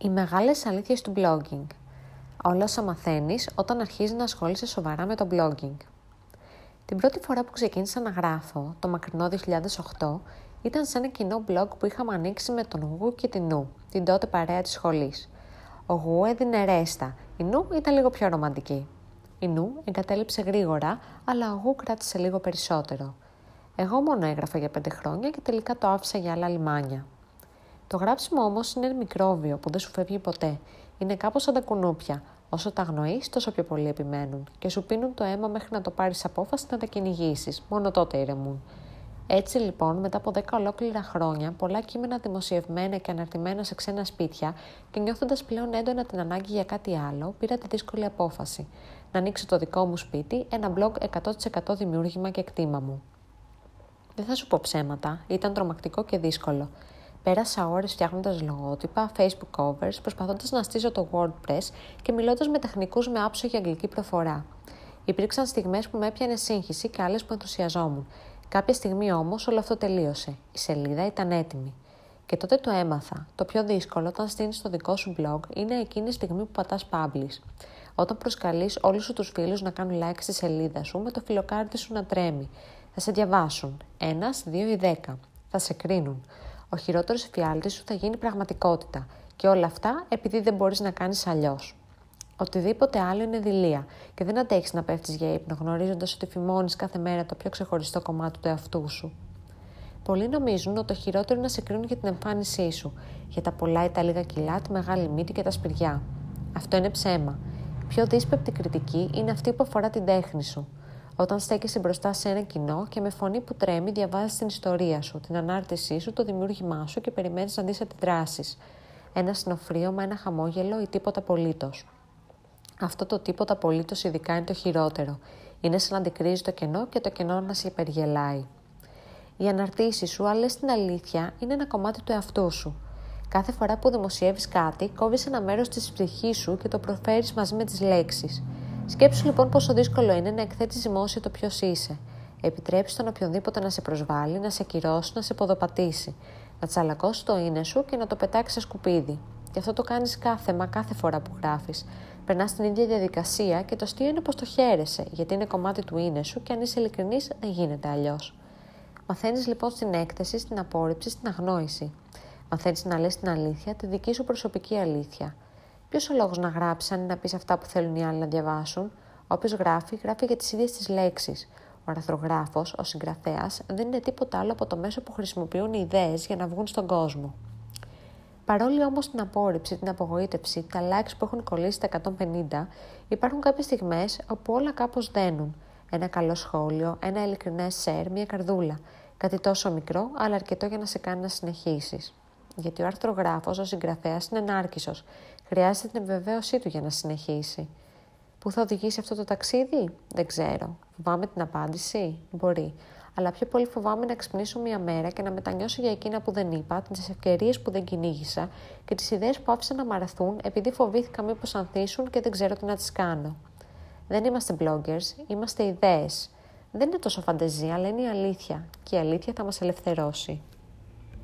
Οι μεγάλες αλήθειες του blogging. Όλα όσα μαθαίνεις όταν αρχίζεις να ασχολείσαι σοβαρά με το blogging. Την πρώτη φορά που ξεκίνησα να γράφω, το μακρινό 2008, ήταν σε ένα κοινό blog που είχαμε ανοίξει με τον Γου και την Νου, την τότε παρέα της σχολής. Ο Γου έδινε ρέστα, η Νου ήταν λίγο πιο ρομαντική. Η Νου εγκατέλειψε γρήγορα, αλλά ο Γου κράτησε λίγο περισσότερο. Εγώ μόνο έγραφα για πέντε χρόνια και τελικά το άφησα για άλλα λιμάνια. Το γράψιμο όμως είναι ένα μικρόβιο που δεν σου φεύγει ποτέ. Είναι κάπως σαν τα κουνούπια. Όσο τα αγνοείς, τόσο πιο πολύ επιμένουν και σου πίνουν το αίμα μέχρι να το πάρεις απόφαση να τα κυνηγήσεις. Μόνο τότε ηρεμούν. Έτσι λοιπόν, μετά από 10 ολόκληρα χρόνια, πολλά κείμενα δημοσιευμένα και αναρτημένα σε ξένα σπίτια και νιώθοντας πλέον έντονα την ανάγκη για κάτι άλλο, πήρα τη δύσκολη απόφαση. Να ανοίξω το δικό μου σπίτι, ένα blog 100% δημιούργημα και κτήμα μου. Δεν θα σου πω ψέματα, ήταν τρομακτικό και δύσκολο. Πέρασα ώρες φτιάχνοντας λογότυπα, facebook covers, προσπαθώντας να στήσω το WordPress και μιλώντας με τεχνικούς με άψογη αγγλική προφορά. Υπήρξαν στιγμές που με έπιανε σύγχυση και άλλες που ενθουσιαζόμουν. Κάποια στιγμή όμως όλο αυτό τελείωσε. Η σελίδα ήταν έτοιμη. Και τότε το έμαθα. Το πιο δύσκολο όταν στείνεις το δικό σου blog είναι εκείνη η στιγμή που πατάς publish. Όταν προσκαλείς όλους σου τους φίλους να κάνουν like στη σελίδα σου με το φιλοκάρτι σου να τρέμει. Θα σε διαβάσουν. Ένας, δύο ή δέκα. Θα σε κρίνουν ο χειρότερος εφιάλτης σου θα γίνει πραγματικότητα. Και όλα αυτά επειδή δεν μπορείς να κάνεις αλλιώς. Οτιδήποτε άλλο είναι δειλία και δεν αντέχεις να πέφτεις για ύπνο γνωρίζοντας ότι φημώνεις κάθε μέρα το πιο ξεχωριστό κομμάτι του εαυτού σου. Πολλοί νομίζουν ότι το χειρότερο είναι να σε κρίνουν για την εμφάνισή σου, για τα πολλά ή τα λίγα κιλά, τη μεγάλη μύτη και τα σπηριά. Αυτό είναι ψέμα. Η πιο δύσπεπτη κριτική είναι αυτή που αφορά την τέχνη σου. Όταν στέκεσαι μπροστά σε ένα κοινό και με φωνή που τρέμει διαβάζεις την ιστορία σου, την ανάρτησή σου, το δημιούργημά σου και περιμένεις να δεις αντιδράσεις. Ένα συνοφρίωμα, ένα χαμόγελο ή τίποτα απολύτως. Αυτό το τίποτα απολύτως ειδικά είναι το χειρότερο. Είναι σαν να αντικρίζει το κενό και το κενό να σε υπεργελάει. Οι αναρτήσεις σου, αν λες την αλήθεια, είναι ένα κομμάτι του εαυτού σου. Κάθε φορά που δημοσιεύεις κάτι, κόβεις ένα μέρος της ψυχής σου και το προφέρεις μαζί με τις λέξεις. Σκέψου λοιπόν πόσο δύσκολο είναι να εκθέτεις δημόσια το ποιος είσαι. Επιτρέπει τον οποιονδήποτε να σε προσβάλλει, να σε ακυρώσει, να σε ποδοπατήσει, να τσαλακώσει το είναι σου και να το πετάξει σε σκουπίδι. Και αυτό το κάνεις κάθε μα κάθε φορά που γράφεις. Περνάς την ίδια διαδικασία και το αστείο είναι πως το χαίρεσαι, γιατί είναι κομμάτι του είναι σου και αν είσαι ειλικρινής δεν γίνεται αλλιώς. Μαθαίνεις λοιπόν στην έκθεση, στην απόρριψη, στην αγνόηση. Μαθαίνεις να λες την αλήθεια, τη δική σου προσωπική αλήθεια. Ποιος ο λόγος να γράψει, αν είναι να πεις αυτά που θέλουν οι άλλοι να διαβάσουν; Όποιο γράφει, γράφει για τις ίδιες τις λέξεις. Ο αρθρογράφος, ο συγγραφέας, δεν είναι τίποτα άλλο από το μέσο που χρησιμοποιούν οι ιδέες για να βγουν στον κόσμο. Παρόλη όμως την απόρριψη, την απογοήτευση, τα likes που έχουν κολλήσει τα 150, υπάρχουν κάποιες στιγμές όπου όλα κάπως δένουν. Ένα καλό σχόλιο, ένα ειλικρινέ share, μια καρδούλα. Κάτι τόσο μικρό, αλλά αρκετό για να σε κάνει να συνεχίσεις. Γιατί ο αρθρογράφος, ο συγγραφέας, είναι ενάρκησο Χρειάζεται την επιβεβαίωσή του για να συνεχίσει. Πού θα οδηγήσει αυτό το ταξίδι, δεν ξέρω. Φοβάμαι την απάντηση, μπορεί. Αλλά πιο πολύ φοβάμαι να ξυπνήσω μια μέρα και να μετανιώσω για εκείνα που δεν είπα, τις ευκαιρίες που δεν κυνήγησα και τις ιδέες που άφησα να μαραθούν επειδή φοβήθηκα μήπως ανθίσουν και δεν ξέρω τι να τις κάνω. Δεν είμαστε bloggers, είμαστε ιδέες. Δεν είναι τόσο φαντεζία, αλλά είναι η αλήθεια. Και η αλήθεια θα μας ελευθερώσει.